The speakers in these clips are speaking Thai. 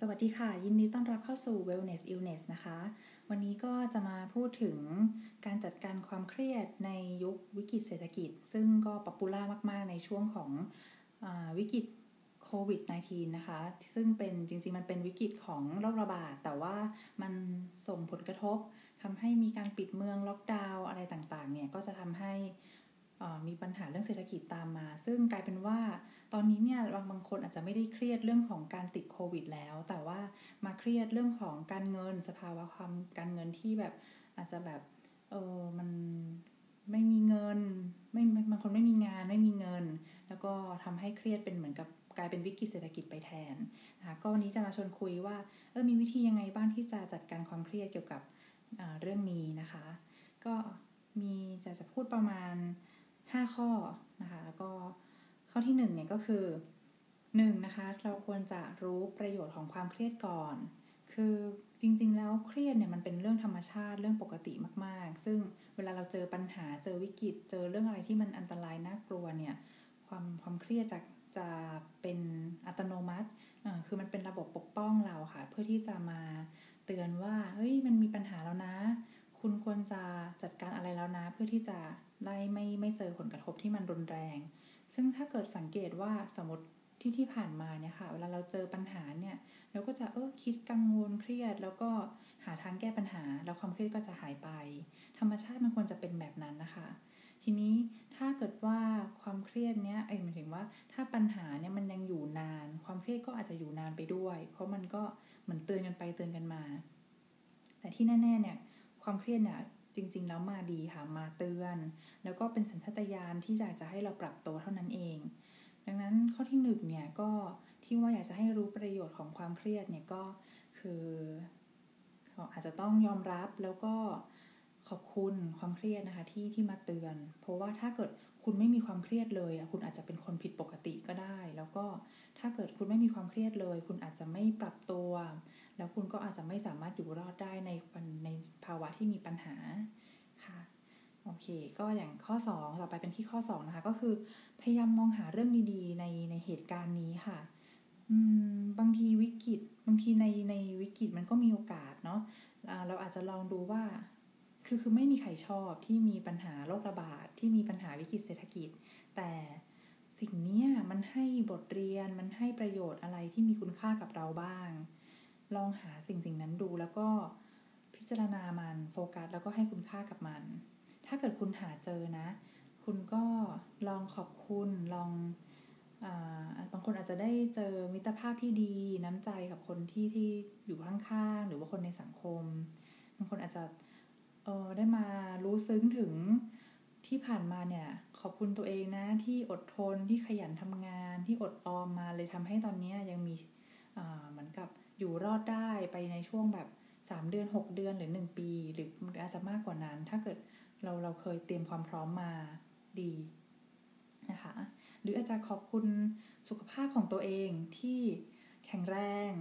สวัสดีค่ะ ยินดีต้อนรับเข้าสู่ Wellness Illness นะคะ วันนี้ก็จะมาพูดถึงการจัดการความเครียดในยุควิกฤตเศรษฐกิจ ซึ่งก็ popular มาก ๆ ในช่วงของอวิกฤตโควิด -19 นะคะ ซึ่งเป็นจริง ๆ มันเป็นวิกฤตของโรคระบาด แต่ว่ามันส่งผลกระทบทำให้มีการปิดเมืองล็อกดาวน์อะไรต่าง ๆ เนี่ย ก็จะทำให้มีปัญหาเรื่องเศรษฐกิจตามมา ซึ่งกลายเป็นว่า ตอนนี้เนี่ยบางบางคนอาจจะไม่ได้เครียดเรื่องของการติดโควิดแล้ว แต่ว่ามาเครียดเรื่องของการเงินสภาวะความการเงินที่แบบอาจจะแบบเออมันไม่มีเงินไม่ม่บางคนไม่มีงานไม่มีเงิน แล้วก็ทำให้เครียดเป็นเหมือนกับกลายเป็นวิกฤตเศรษฐกิจไปแทนนะคะก็วันนี้จะมาชวนคุยว่าเออมีวิธียังไงบ้างที่จะจัดการความเครียดเกี่ยวกับอ่าเรื่องนี้นะคะ ก็มีจะจะพูดประมาณ 5 ข้อนะคะแล้วก็ ข้อที่1เนี่ยก็คือ1นะคะเราควรจะรู้ประโยชน์ของความเครียดก่อน คือจริงๆ แล้วเครียดเนี่ยมันเป็นเรื่องธรรมชาติเรื่องปกติมากๆ ซึ่งเวลาเราเจอปัญหาเจอวิกฤต เจอเรื่องอะไรที่มันอันตรายน่ากลัวเนี่ยความความเครียดจะจะเป็นอัตโนมัติคือมันเป็นระบบปกป้องเราค่ะ เพื่อที่จะมาเตือนว่าเฮ้ยมันมีปัญหาแล้วนะ คุณควรจะจัดการอะไรแล้วนะ เพื่อที่จะได้ไม่ไม่เจอผลกระทบที่มันรุนแรง ว่าสมมติที่ที่ผ่านมาเนี่ยค่ะเวลาเราเจอปัญหาเนี่ยเราก็จะเออคิดกังวลเครียด แล้วก็หาทางแก้ปัญหา แล้วความเครียดก็จะหายไป ธรรมชาติมันควรจะเป็นแบบนั้นนะคะ ทีนี้ถ้าเกิดว่าความเครียดเนี้ยเอ้ยหมายถึงว่าถ้าปัญหาเนี่ยมันยังอยู่นาน ความเครียดก็อาจจะอยู่นานไปด้วย เพราะมันก็เหมือนเตือนกันไปเตือนกันมา แต่ที่แน่ๆเนี่ยความเครียดเนี่ยจริง ๆ แล้วมาดีค่ะมาเตือน แล้วก็เป็นสัญชาตญาณที่อยากจะให้เราปรับตัวเท่านั้นเอง ดังนั้นข้อที่หนึ่งเนี่ยก็ที่ว่าอยากจะให้รู้ประโยชน์ของความเครียดเนี่ยก็คืออาจจะต้องยอมรับแล้วก็ขอบคุณความเครียดนะคะที่ที่มาเตือน เพราะว่าถ้าเกิดคุณไม่มีความเครียดเลยคุณอาจจะเป็นคนผิดปกติก็ได้ แล้วก็ถ้าเกิดคุณไม่มีความเครียดเลย คุณอาจจะไม่ปรับตัว แล้วคุณก็อาจจะไม่สามารถอยู่รอดได้ในในภาวะที่มีปัญหาค่ะ โอเค ก็อย่างข้อ 2 ต่อไปเป็นที่ข้อ 2 นะคะ ก็คือพยายามมองหาเรื่องดีๆ ในในเหตุการณ์นี้ค่ะบางทีวิกฤตบางทีในในวิกฤตมันก็มีโอกาสเนาะะเราอาจจะลองดูว่า คือคือไม่มีใครชอบที่มีปัญหาโรคระบาดที่มีปัญหาวิกฤตเศรษฐกิจ แต่สิ่งนี้มันให้บทเรียนมันให้ประโยชน์อะไรที่มีคุณค่ากับเราบ้าง ลองหาสิ่งสิ่งนั้นดูแล้วก็พิจารณามันโฟกัสแล้วก็ให้คุณค่ากับมัน ถ้าเกิดคุณหาเจอนะ คุณก็ลองขอบคุณลองบางคนอาจจะได้เจอมิตรภาพที่ดีน้ำใจกับคนที่ที่อยู่ข้างๆหรือว่าคนในสังคมบางคนอาจจะเออได้มารู้ซึ้งถึงที่ผ่านมาเนี่ย ขอบคุณตัวเองนะที่อดทนที่ขยันทำงานที่อดออมมาเลยทำให้ตอนนี้ยังมีเหมือนกับอยู่รอดได้ไปในช่วงแบบ 3 เดือน 6 เดือนหรือ 1 ปี หรืออาจจะมากกว่านั้น ถ้าเกิด เราเราเคยเตรียมความพร้อมมาดีนะคะหรืออาจจะขอบคุณสุขภาพของตัวเองที่แข็งแรง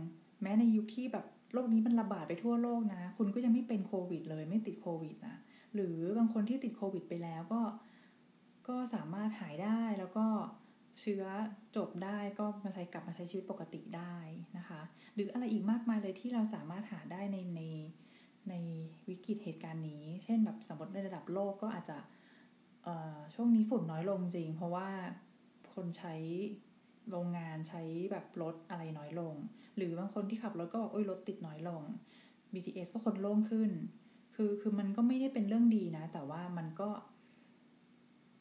แม้ในยุคที่แบบโรคนี้มันระบาดไปทั่วโลกนะ คุณก็ยังไม่เป็นโควิดเลยไม่ติดโควิดนะหรือบางคนที่ติดโควิดไปแล้วก็ก็สามารถหายได้แล้วก็เชื้อจบได้ก็มาใช้กลับมาใช้ชีวิตปกติได้นะคะ หรืออะไรอีกมากมายเลยที่เราสามารถหาได้ในใน ในวิกฤตเหตุการณ์นี้ เช่นแบบสมมติในระดับโลกก็อาจจะช่วงนี้ฝุ่นน้อยลงจริง เพราะว่าคนใช้โรงงานใช้แบบรถอะไรน้อยลง หรือบางคนที่ขับรถก็บอกโอ้ยรถติดน้อยลง BTS ก็คนโล่งขึ้น คือคือมันก็ไม่ได้เป็นเรื่องดีนะ แต่ว่ามันก็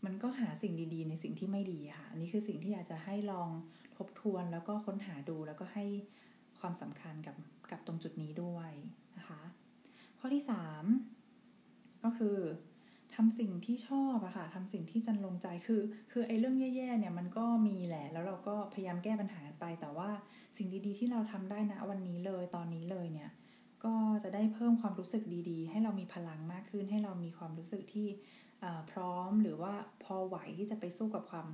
มันก็หาสิ่งดีๆ ในสิ่งที่ไม่ดีค่ะ อันนี้คือสิ่งที่อยากจะให้ลองทบทวนแล้วก็ค้นหาดูแล้วก็ให้ความสำคัญกับกับตรงจุดนี้ด้วยนะคะ ข้อที่สามก็คือทำสิ่งที่ชอบอะค่ะทำสิ่งที่จันลงใจคือ คือไอ้เรื่องแย่ๆเนี่ยมันก็มีแหละ แล้วเราก็พยายามแก้ปัญหาไป แต่ว่าสิ่งดีๆที่เราทำได้นะวันนี้เลยตอนนี้เลยเนี่ยก็จะได้เพิ่มความรู้สึกดีๆ ให้เรามีพลังมากขึ้น ให้เรามีความรู้สึกที่พร้อมหรือว่าพอไหวที่จะไปสู้กับความ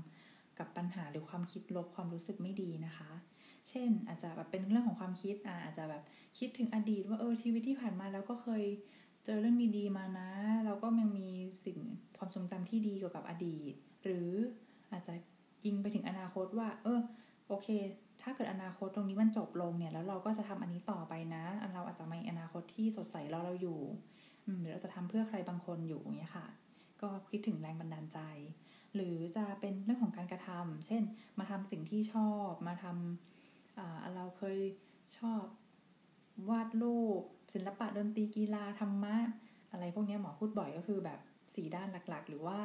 กับปัญหาหรือความคิดลบความรู้สึกไม่ดีนะคะ เช่น อาจจะแบบเป็นเรื่องของความคิดอ่าจจะแบบคิดถึงอดีตว่าเออชีวิตที่ผ่านมาแล้วก็เคยเจอเรื่องดีๆมานะ เราก็ยังมีสิ่งความทรงจำที่ดีเกี่ยวกับอดีต หรืออาจจะยิงไปถึงอนาคตว่า เออโอเค ถ้าเกิดอนาคตตรงนี้มันจบลงเนี่ยแล้วเราก็จะทำอันนี้ต่อไปนะ เราอาจจะมีอนาคตที่สดใสรอเราอยู่หรือเราจะทำเพื่อใครบางคนอยู่อย่างเงี้ยค่ะ ก็คิดถึงแรงบันดาลใจ หรือจะเป็นเรื่องของการกระทำเช่น มาทำสิ่งที่ชอบ มาทำ เราเคยชอบวาดรูปศิลปะดนตรีกีฬาธรรมะ อะไรพวกนี้หมอพูดบ่อยก็คือแบบสีด้านหลักๆ หรือว่า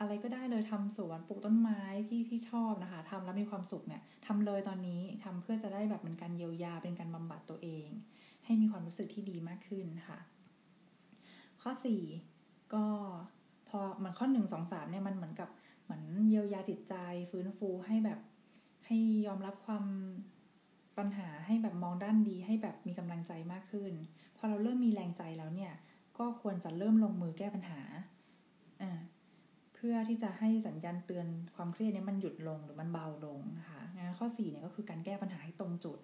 อะไรก็ได้เลยทำสวนปลูกต้นไม้ที่ที่ชอบนะคะทำแล้วมีความสุขเนี่ยทำเลยตอนนี้ทำเพื่อจะได้แบบเป็นการเยียวยาเป็นการบำบัดตัวเอง ให้มีความรู้สึกที่ดีมากขึ้นค่ะ ข้อ 4 ก็พอมันข้อ1 2 3เนี่ยมันเหมือนกับเหมือนเยียวยาจิตใจฟื้นฟูให้แบบให้ยอมรับความ ปัญหาให้แบบมองด้านดีให้แบบมีกำลังใจมากขึ้น พอเราเริ่มมีแรงใจแล้วเนี่ย ก็ควรจะเริ่มลงมือแก้ปัญหาอ่าเพื่อที่จะให้สัญญาณเตือนความเครียดนี้มันหยุดลงหรือมันเบาลงนะคะงั้นข้อ4เนี่ยก็คือการแก้ปัญหาให้ตรงจุด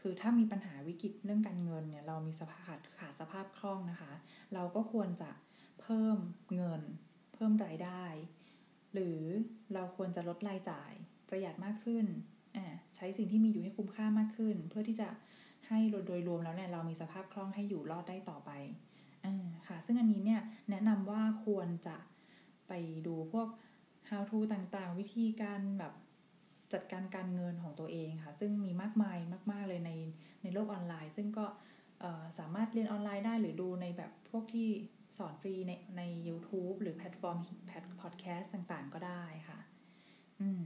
คือถ้ามีปัญหาวิกฤตเรื่องการเงินเนี่ยเรามีสภาพขาดสภาพคล่องนะคะ เราก็ควรจะเพิ่มเงิน เพิ่มรายได้ หรือเราควรจะลดรายจ่ายประหยัดมากขึ้น ใช้สิ่งที่มีอยู่ให้คุ้มค่ามากขึ้น เพื่อที่จะให้โดยรวมแล้วเนี่ยเรามีสภาพคล่องให้อยู่รอดได้ต่อไปอค่ะ ซึ่งอันนี้เนี่ยแนะนำว่าควรจะไปดูพวก how to ต่างๆ วิธีการแบบจัดการการเงินของตัวเองค่ะ ซึ่งมีมากมายมาก ๆ เลยในในโลกออนไลน์ ซึ่งก็สามารถเรียนออนไลน์ได้หรือดูในแบบพวกที่สอนฟรีในใน YouTube หรือแพลตฟอร์มแพลตพอดแคสต์ต่างๆ ก็ได้ค่ะ อืม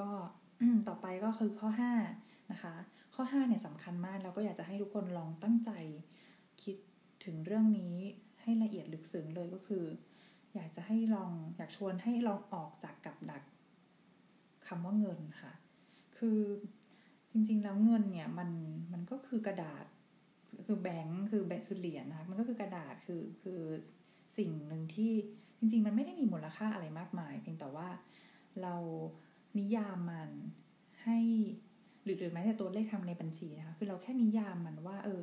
ก็ ต่อไปก็คือข้อ5นะคะ ข้อ5เนี่ยสำคัญมากเราก็อยากจะให้ทุกคนลองตั้งใจ คิดถึงเรื่องนี้ให้ละเอียดลึกซึ้งเลยก็คือ อยากจะให้ลองอยากชวนให้ลองออกจากกับดักคำว่าเงินค่ะ คือจริงๆแล้วเงินเนี่ยมันมันก็คือกระดาษคือแบงค์คือแบงค์คือเหรียญนะคะ มันก็คือกระดาษคือคือสิ่งหนึ่งที่จริง ๆ มันไม่ได้มีมูลค่าอะไรมากมาย เพียงแต่ว่าเรา นิยามมันให้หรือหรือแม้แต่ตัวเลขทำในบัญชีนะคะคือเราแค่นิยามมันว่าเออ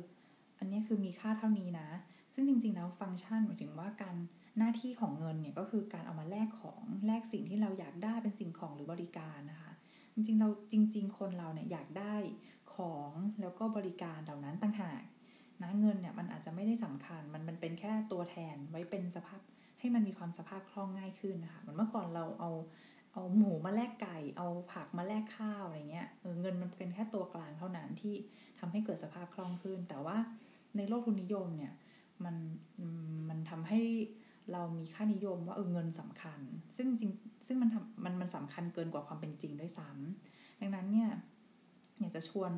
อันนี้คือมีค่าเท่านี้นะ ซึ่งจริงๆแล้วฟังก์ชันหมายถึงว่าการหน้าที่ของเงินเนี่ยก็คือการเอามาแลกของแลกสิ่งที่เราอยากได้เป็นสิ่งของหรือบริการนะคะ จริงๆเราจริง ๆ คนเราเนี่ยอยากได้ของแล้วก็บริการเหล่านั้นต่างหากนะเงินเนี่ยมันอาจจะไม่ได้สำคัญมันมันเป็นแค่ตัวแทนไว้เป็นสภาพให้มันมีความสภาพคล่องง่ายขึ้นนะคะเหมือนเมื่อก่อนเราเอา เอาหมูมาแลกไก่ เอาผักมาแลกข้าวอะไรเงี้ยเออเงินมันเป็นแค่ตัวกลางเท่านั้นที่ทำให้เกิดสภาพคล่องขึ้น แต่ว่าในโลกทุนนิยมเนี่ยมันมันทำให้เรามีค่านิยมว่าเออเงินสำคัญ ซึ่งจริงซึ่งมันทำมันมันสำคัญเกินกว่าความเป็นจริงด้วยซ้ำดังนั้นเนี่ยอยากจะชวน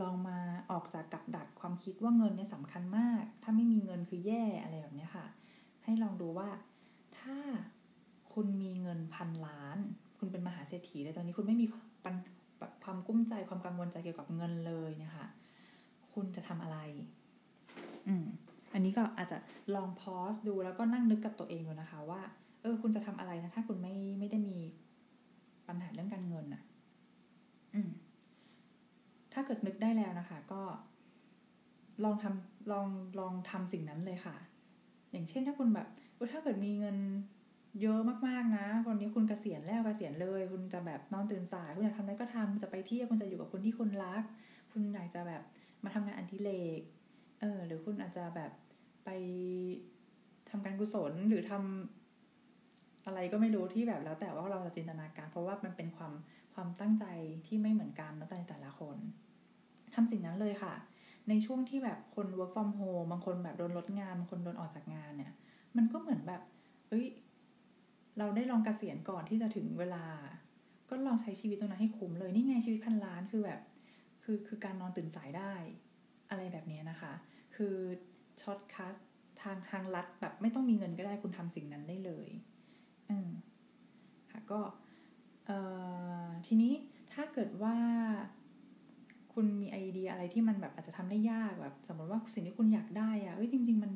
ลองมาออกจากกับดักความคิดว่าเงินเนี่ยสำคัญมาก ถ้าไม่มีเงินคือแย่อะไรแบบนี้ค่ะ ให้ลองดูว่าถ้า คุณมีเงินพันล้าน คุณเป็นมหาเศรษฐีเลยตอนนี้คุณไม่มีปัญความกุ้มใจความกังวลใจเกี่ยวกับเงินเลยนะคะ คุณจะทำอะไร อืม อันนี้ก็อาจจะลองพอสดูแล้วก็นั่งนึกกับตัวเองดูนะคะ ว่า เออ คุณจะทำอะไรนะ ถ้าคุณไม่ไม่ได้มีปัญหาเรื่องการเงินอะอืม ถ้าเกิดนึกได้แล้วนะคะ ก็ ลองทำลองลองทำสิ่งนั้นเลยค่ะ อย่างเช่นถ้าคุณแบบถ้าเกิดมีเงิน เยอะมากๆนะวันนี้คุณเกษียณแล้วเกษียณเลย คุณจะแบบนอนตื่นสายคุณอยากทำอะไรก็ทำคุณจะไปเที่ยวคุณจะอยู่กับคนที่คุณรัก คุณอยากจะแบบมาทำงานอันทิเลกเออหรือคุณอาจจะแบบไปทำการกุศลหรือทำอะไรก็ไม่รู้ที่แบบแล้วแต่ว่าเราจะจินตนาการ เพราะว่ามันเป็นความความตั้งใจที่ไม่เหมือนกันแล้วแต่แต่ละคนทำสิ่งนั้นเลยค่ะ ในช่วงที่แบบคน work from home บางคนแบบโดนลดงานบางคนโดนออกจากงานเนี่ย มันก็เหมือนแบบเอ้ย เราได้ลองกเกษียณก่อนที่จะถึงเวลา ก็ลองใช้ชีวิตตรงนั้นให้คุ้มเลยนี่ไงชีวิตพันล้านคือแบบ คือคือการนอนตื่นสายได้ อะไรแบบนี้นะคะ คือ shortcut ทางทางลัดแบบไม่ต้องมีเงินก็ได้คุณทำสิ่งนั้นได้เลยอืมค่ะก็เอ่อทีนี้ถ้าเกิดว่าคุณมีไอเดียอะไรที่มันแบบอาจจะทำได้ยากแบบสมมติว่าสิ่งที่คุณอยากได้อะเอ้ยจริง ๆ มัน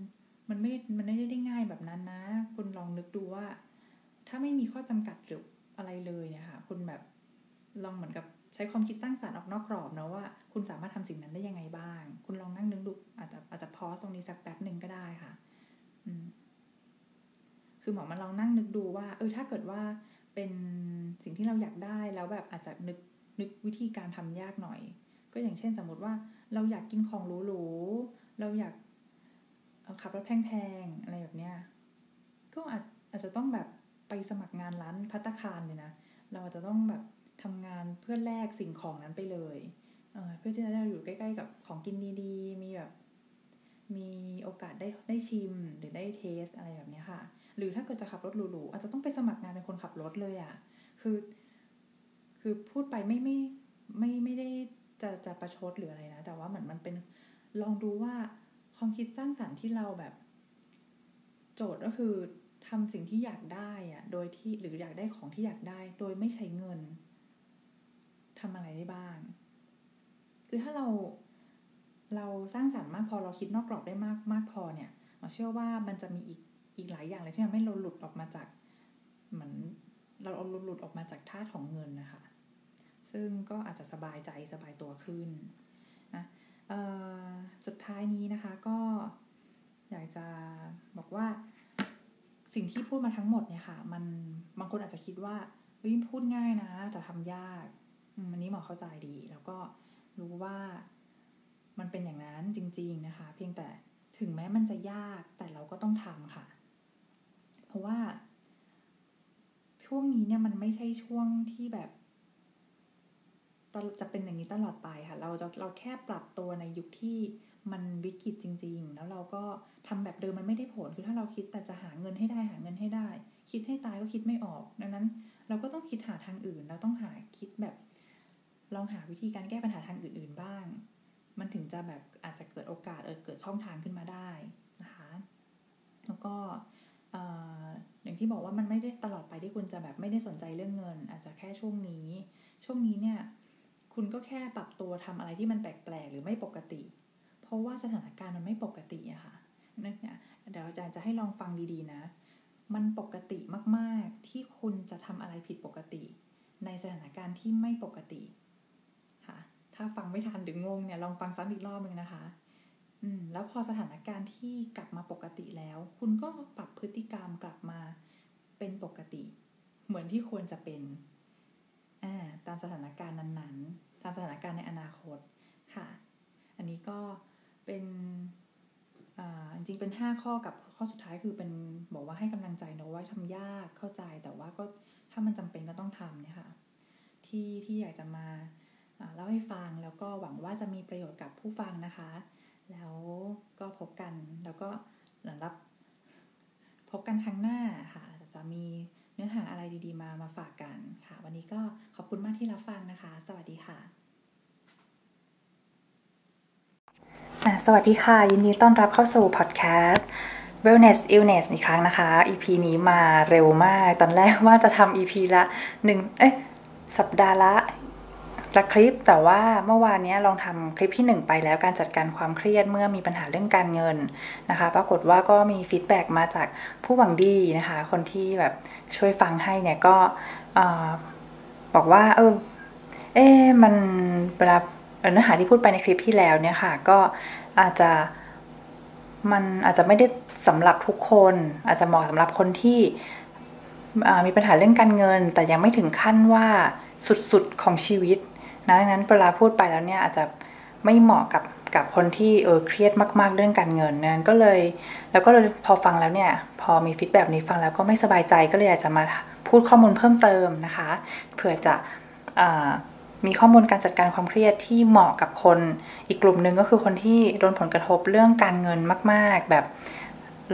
มันไม่ มันไม่ได้ง่ายแบบนั้นนะ คุณลองนึกดูว่า ถ้าไม่มีข้อจำกัดหรืออะไรเลยเนี่ยค่ะคุณแบบลองเหมือนกับใช้ความคิดสร้างสารรค์ออกนอกกรอบนะว่า คุณสามารถทำสิ่งนั้นได้ยังไงบ้าง คุณลองนั่งนึกดูอาจจะอาจจะพอสตรงนี้สักแป๊บหนึ่งก็ได้ค่ะ อืมคือหมอมันลองนั่งนึกดูว่า เออถ้าเกิดว่าเป็นสิ่งที่เราอยากได้แล้วแบบอาจจะนึกนึกวิธีการทำยากหน่อย ก็อย่างเช่นสมมติว่าเราอยากกินของหรูๆเราอยากขับรถแพงๆอะไรแบบเนี้ยก็อาจอาจจะต้องแบบ ไปสมัครงานร้านพัตคารเลยนะ เราจะต้องแบบทำงานเพื่อแลกสิ่งของนั้นไปเลยเเพื่อที่จะได้อยู่ใกล้ๆ กับของกินดีๆ มีแบบมีโอกาสได้ได้ชิมหรือได้เทสอะไรแบบนี้ค่ะ หรือถ้าเกิดจะขับรถหรูๆอาจจะต้องไปสมัครงานเป็นคนขับรถเลยอะ่ะ คือ คือพูดไปไม่ไม่ไม่ไม่ได้จะจะประชดหรืออะไรนะ แต่ว่าเหมือนมันเป็นลองดูว่าความคิดสร้างสารรค์ที่เราแบบ โจทย์ก็คือ ทำสิ่งที่อยากได้อะโดยที่หรืออยากได้ของที่อยากได้ โดยไม่ใช้เงินทำอะไรได้บ้าง คือถ้าเราเราสร้างสารรค์มากพอเราคิดนอกกรอบได้มากมากพอเนี่ยหมอเชื่อว่ามันจะมีอีกอีกหลายอย่างเลยที่ทำให้เราหลุดออกมาจากเหมือนเราเอาหลุดออกมาจากท่าของเงินนะคะ ซึ่งก็อาจจะสบายใจสบายตัวขึ้นนะสุดท้ายนี้นะคะก็อยากจะบอกว่า สิ่งที่พูดมาทั้งหมดเนี่ยค่ะ มันบางคนอาจจะคิดว่าเฮ้ยพูดง่ายนะแต่ทำยากอันนี้หมอเข้าใจดี แล้วก็รู้ว่ามันเป็นอย่างนั้นจริง ๆนะคะ เพียงแต่ถึงแม้มันจะยากแต่เราก็ต้องทำค่ะ เพราะว่า ช่วงนี้เนี่ยมันไม่ใช่ช่วงที่แบบ จะเป็นอย่างนี้ตลอดไปค่ะเราจะเราแค่ปรับตัวในยุคที่มันวิกฤตจริง ๆ แล้วเราก็ทำแบบเดิมมันไม่ได้ผลคือถ้าเราคิดแต่จะหาเงินให้ได้หาเงินให้ได้ คิดให้ตายก็คิดไม่ออก ดังนั้นเราก็ต้องคิดหาทางอื่น เราต้องหาคิดแบบ ลองหาวิธีการแก้ปัญหาทางอื่น ๆบ้าง มันถึงจะแบบอาจจะเกิดโอกาสเออเกิดช่องทางขึ้นมาได้นะคะแล้วก็อย่างที่บอกว่ามันไม่ได้ตลอดไปที่คุณจะแบบไม่ได้สนใจเรื่องเงิน อาจจะแค่ช่วงนี้ ช่วงนี้เนี่ย คุณก็แค่ปรับตัวทำอะไรที่มันแปลกๆหรือไม่ปกติ เพราะว่าสถานการณ์มันไม่ปกติอะค่ะนั่นเนี่ยเดี๋ยวอาจารย์จะให้ลองฟังดีๆนะ มันปกติมากๆที่คุณจะทำอะไรผิดปกติ ในสถานการณ์ที่ไม่ปกติถ้าฟังไม่ทันหรืองงเนี่ยลองฟังซ้ำอีกรอบหนึ่งนะคะอืมแล้วพอสถานการณ์ที่กลับมาปกติแล้ว คุณก็ปรับพฤติกรรมกลับมาเป็นปกติ เหมือนที่ควรจะเป็นอ่าตามสถานการณ์นั้นๆามสถานการณ์ในอนาคตค่ะ อันนี้ก็เป็นจริงๆเป็น 5 ข้อกับข้อสุดท้ายคือเป็นบอกว่าให้กำลังใจนะว่าทำยากเข้าใจแต่ว่าก็ถ้ามันจำเป็นก็ต้องทำเนี่ยค่ะที่ที่อยากจะมาเล่าให้ฟังแล้วก็หวังว่าจะมีประโยชน์กับผู้ฟังนะคะ แล้วก็พบกันแล้วก็หลังรับพบกันครั้งหน้าค่ะจะมี เนื้อหาอะไรดีๆ มามาฝากกันค่ะ วันนี้ก็ขอบคุณมากที่รับฟังนะคะ สวัสดีค่ะสวัสดีค่ะ ยินดีต้อนรับเข้าสู่พอดแคสต์ Wellness Illness อีกครั้งนะคะ EP นี้มาเร็วมาก ตอนแรกว่าจะทำ EP ละหนึ่งเอ๊ะสัปดาห์ละ ละคลิปแต่ว่าเมื่อวานนี้ลองทำคลิปที่ 1 ไปแล้วการจัดการความเครียดเมื่อมีปัญหาเรื่องการเงินนะคะ ปรากฏว่าก็มีฟีดแบ็กมาจากผู้หวังดีนะคะ คนที่แบบช่วยฟังให้เนี่ยก็บอกว่าเออเอ๊มันเวลาเนื้อหาที่พูดไปในคลิปที่แล้วเนี่ยค่ะ ก็อาจจะมันอาจจะไม่ได้สำหรับทุกคน อาจจะเหมาะสำหรับคนที่มีปัญหาเรื่องการเงิน แต่ยังไม่ถึงขั้นว่าสุดๆของชีวิต นะดังนั้นเวลาพูดไปแล้วเนี่ยอาจจะไม่เหมาะกับกับคนที่เออเครียดมาก ๆ เรื่องการเงินนั้นก็เลย แล้วก็เลยพอฟังแล้วเนี่ย พอมีฟีดแบบนี้ฟังแล้วก็ไม่สบายใจก็เลยอยากจะมาพูดข้อมูลเพิ่มเติมนะคะเผื่อจะมีข้อมูลการจัดการความเครียดที่เหมาะกับคน อีกกลุ่มหนึ่งก็คือคนที่โดนผลกระทบเรื่องการเงินมาก ๆ แบบ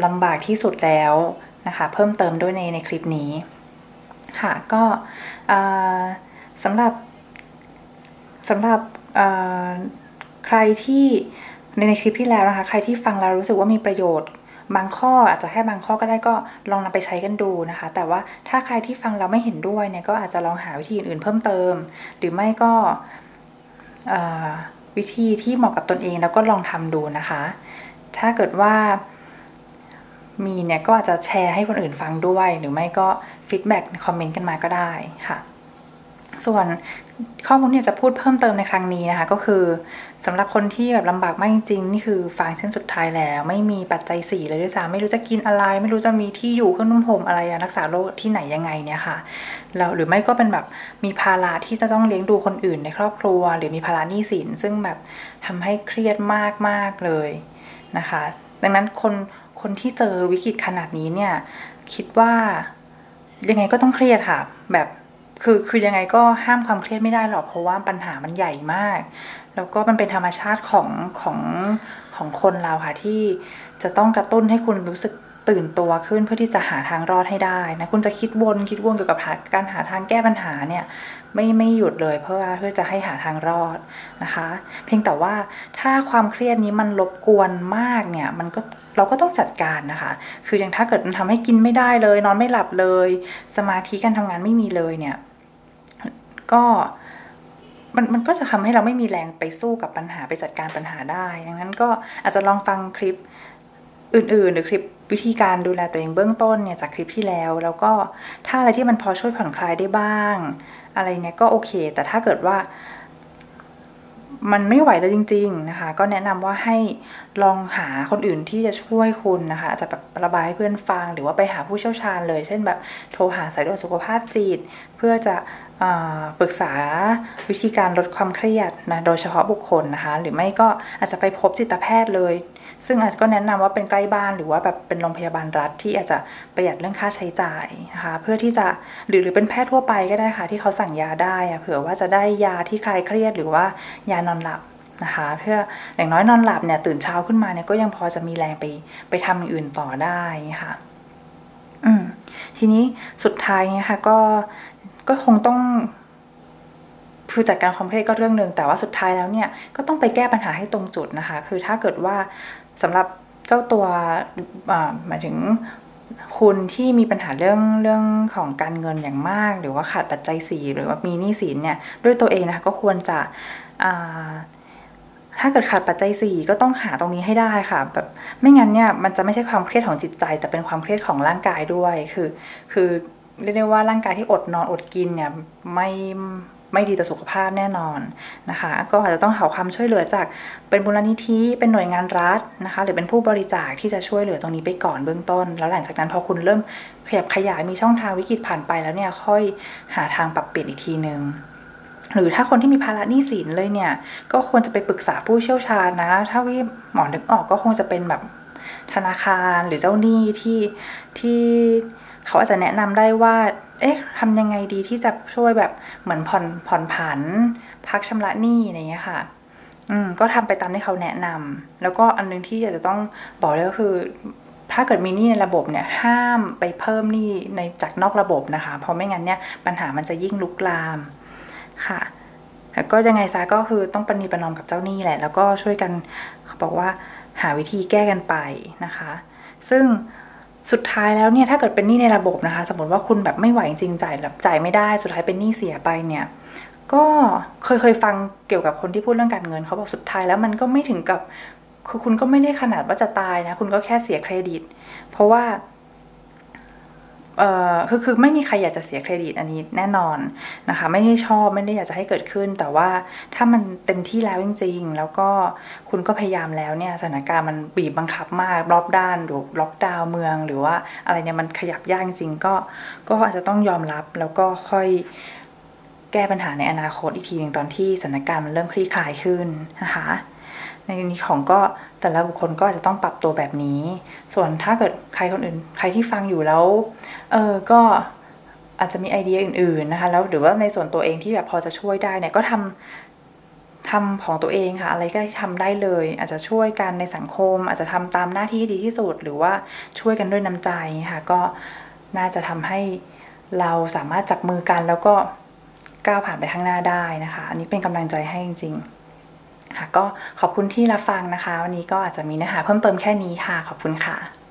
ลำบากที่สุดแล้วนะคะ เพิ่มเติมด้วยในในคลิปนี้ค่ะก็สำหรับ สำหรับใครที่ในในคลิปที่แล้วนะคะ ใครที่ฟังแล้วรู้สึกว่ามีประโยชน์ บางข้ออาจจะแค่บางข้อก็ได้ก็ลองนำไปใช้กันดูนะคะ แต่ว่าถ้าใครที่ฟังเราไม่เห็นด้วยเนี่ยก็อาจจะลองหาวิธีอื่นเพิ่มเติม หรือไม่ก็วิธีที่เหมาะกับตนเองแล้วก็ลองทำดูนะคะ ถ้าเกิดว่ามีเนี่ยก็อาจจะแชร์ให้คนอื่นฟังด้วย หรือไม่ก็ feedback comment กันมาก็ได้ค่ะ ส่วน ข้อมูลเนี่ยจะพูดเพิ่มเติมในครั้งนี้นะคะ ก็คือสำหรับคนที่แบบลำบากมากจริงๆนี่คือฟางเส้นสุดท้ายแล้ว ไม่มีปัจจัยสี่เลยด้วยซ้ำไม่รู้จะกินอะไร ไม่รู้จะมีที่อยู่เครื่องนุ่งห่มอะไรรักษาโรคที่ไหนยังไงเนี่ยค่ะแล้วหรือไม่ก็เป็นแบบมีภาระที่จะต้องเลี้ยงดูคนอื่นในครอบครัว หรือมีภาระหนี้สิน ซึ่งแบบทำให้เครียดมากมากเลยนะคะ ดังนั้นคนคนที่เจอวิกฤตขนาดนี้เนี่ยคิดว่ายังไงก็ต้องเครียดค่ะแบบ คือคือยังไงก็ห้ามความเครียดไม่ได้หรอกเพราะว่าปัญหามันใหญ่มาก แล้วก็มันเป็นธรรมชาติของของของคนเราค่ะที่จะต้องกระตุ้นให้คุณรู้สึกตื่นตัวขึ้นเพื่อที่จะหาทางรอดให้ได้นะคุณจะคิดวนคิดวนเกี่ยวกับการหาทางแก้ปัญหาเนี่ยไม่ไม่หยุดเลยเพื่อเพื่อจะให้หาทางรอดนะคะ เพียงแต่ว่าถ้าความเครียดนี้มันรบกวนมากเนี่ยมันก็ เราก็ต้องจัดการนะคะ คืออย่างถ้าเกิดมันทำให้กินไม่ได้เลย นอนไม่หลับเลย สมาธิการทำงานไม่มีเลยเนี่ย ก็มันมันก็จะทำให้เราไม่มีแรงไปสู้กับปัญหาไปจัดการปัญหาได้ดังนั้นก็อาจจะลองฟังคลิปอื่นๆ หรือคลิปวิธีการดูแลตัวเองเบื้องต้นเนี่ยจากคลิปที่แล้ว แล้วก็ถ้าอะไรที่มันพอช่วยผ่อนคลายได้บ้าง อะไรเนี่ยก็โอเค แต่ถ้าเกิดว่า มันไม่ไหวแล้วจริง ๆนะคะ ก็แนะนำว่าให้ลองหาคนอื่นที่จะช่วยคุณนะคะอาจจะแบบระบายให้เพื่อนฟัง หรือว่าไปหาผู้เชี่ยวชาญเลย เช่นแบบโทรหาสายด่วนสุขภาพจิต เพื่อจะปรึกษาวิธีการลดความเครียดนะโดยเฉพาะบุคคลนะคะ หรือไม่ก็อาจจะไปพบจิตแพทย์เลย ซึ่งอาจก็แนะนำว่าเป็นใกล้บ้านหรือว่าแบบเป็นโรงพยาบาลรัฐที่อาจจะประหยัดเรื่องค่าใช้จ่ายนะคะเพื่อที่จะหรือหรือเป็นแพทย์ทั่วไปก็ได้ค่ะที่เขาสั่งยาได้เผื่อว่าจะได้ยาที่คลายเครียดหรือว่ายานอนหลับนะคะเพื่ออย่างน้อยนอนหลับเนี่ยตื่นเช้าขึ้นมาเนี่ยก็ยังพอจะมีแรงไปไปทำอย่างอื่นต่อได้ค่ะอืมทีนี้สุดท้ายเนี่ยค่ะก็ก็คงต้องคือจัดการความเครียดก็เรื่องหนึ่งแต่ว่าสุดท้ายแล้วเนี่ยก็ต้องไปแก้ปัญหาให้ตรงจุดนะคะ คือถ้าเกิดว่า สำหรับเจ้าตัวหมายถึงคุณที่มีปัญหาเรื่องเรื่องของการเงินอย่างมาก หรือว่าขาดปัจจัยสีหรือว่ามีหนี้สินเนี่ยด้วยตัวเองนะคะก็ควรจะถ้าเกิดขาดปัจจัยสี่ก็ต้องหาตรงนี้ให้ได้ค่ะแบบไม่งั้นเนี่ยมันจะไม่ใช่ความเครียดของจิตใจ แต่เป็นความเครียดของร่างกายด้วยคือ คือเรียกได้ว่าร่างกายที่อดนอนอดกินเนี่ยไม่ ไม่ดีต่อสุขภาพแน่นอนนะคะ ก็อาจจะต้องหาความช่วยเหลือจากเป็นบุรณิธิเป็นหน่วยงานรัฐนะคะ หรือเป็นผู้บริจาคที่จะช่วยเหลือตรงนี้ไปก่อนเบื้องต้น แล้วหลังจากนั้นพอคุณเริ่มขยับขยายมีช่องทางวิกฤตผ่านไปแล้วเนี่ยค่อยหาทางปรับเปลี่ยนอีกทีหนึงหรือถ้าคนที่มีภาระหนี้สินเลยเนี่ย ก็ควรจะไปปรึกษาผู้เชี่ยวชาญนะ ถ้าที่หมอนึกออกก็คงจะเป็นแบบธนาคารหรือเจ้าหนี้ที่ที่เขาอาจจะแนะนำได้ว่า เอ๊ะทำยังไงดีที่จะช่วยแบบเหมือนผ่อนผ่อนผัน พักชำระหนี้อะไรเงี้ยค่ะ อืมก็ทำไปตามที่เขาแนะนำแล้วก็อันนึงที่อยากจะต้องบอกเลยก็คือ ถ้าเกิดมีหนี้ในระบบเนี่ย ห้ามไปเพิ่มหนี้ในจากนอกระบบนะคะ เพราะไม่งั้นเนี่ยปัญหามันจะยิ่งลุกลามค่ะแล้วก็ยังไงซะก็คือต้องปณีประนอมกับเจ้าหนี้แหละ แล้วก็ช่วยกันเขาบอกว่าหาวิธีแก้กันไปนะคะ ซึ่ง สุดท้ายแล้วเนี่ยถ้าเกิดเป็นหนี้ในระบบนะคะ สมมติว่าคุณแบบไม่ไหวจริงจ่ายแบบจ่ายไม่ได้สุดท้ายเป็นหนี้เสียไปเนี่ยก็เคยเคยฟังเกี่ยวกับคนที่พูดเรื่องการเงินเขาบอกสุดท้ายแล้วมันก็ไม่ถึงกับคือคุณก็ไม่ได้ขนาดว่าจะตายนะ คุณก็แค่เสียเครดิต เพราะว่า คือคือไม่มีใครอยากจะเสียเครดิตอันนี้แน่นอนนะคะไม่ได้ชอบไม่ได้อยากจะให้เกิดขึ้น แต่ว่าถ้ามันเต็มที่แล้วจริง ๆ แล้วก็คุณก็พยายามแล้วเนี่ยสถานการณ์มันบีบบังคับมากรอบด้านหรือล็อกดาวน์เมือง หรือว่าอะไรเนี่ยมันขยับยากจริงก็ก็อาจจะต้องยอมรับแล้วก็ค่อยแก้ปัญหาในอนาคตอีกทีหนึ่งตอนที่สถานการณ์มันเริ่มคลี่คลายขึ้นนะคะ ในนี้ของก็แต่ละบุคคลก็อาจจะต้องปรับตัวแบบนี้ ส่วนถ้าเกิดใครคนอื่น ใครที่ฟังอยู่แล้วเออก็อาจจะมีไอเดียอื่นๆนะคะแล้วหรือว่าในส่วนตัวเองที่แบบพอจะช่วยได้เนี่ยก็ทำทำของตัวเองค่ะ อะไรก็ทำได้เลย อาจจะช่วยกันในสังคม อาจจะทำตามหน้าที่ดีที่สุด หรือว่าช่วยกันด้วยน้ำใจค่ะ ก็น่าจะทำให้เราสามารถจับมือกันแล้วก็ก้าวผ่านไปข้างหน้าได้นะคะ อันนี้เป็นกำลังใจให้จริง ๆ ค่ะก็ขอบคุณที่รับฟังนะคะ วันนี้ก็อาจจะมีเนื้อหาเพิ่มเติมแค่นี้ค่ะ ขอบคุณค่ะ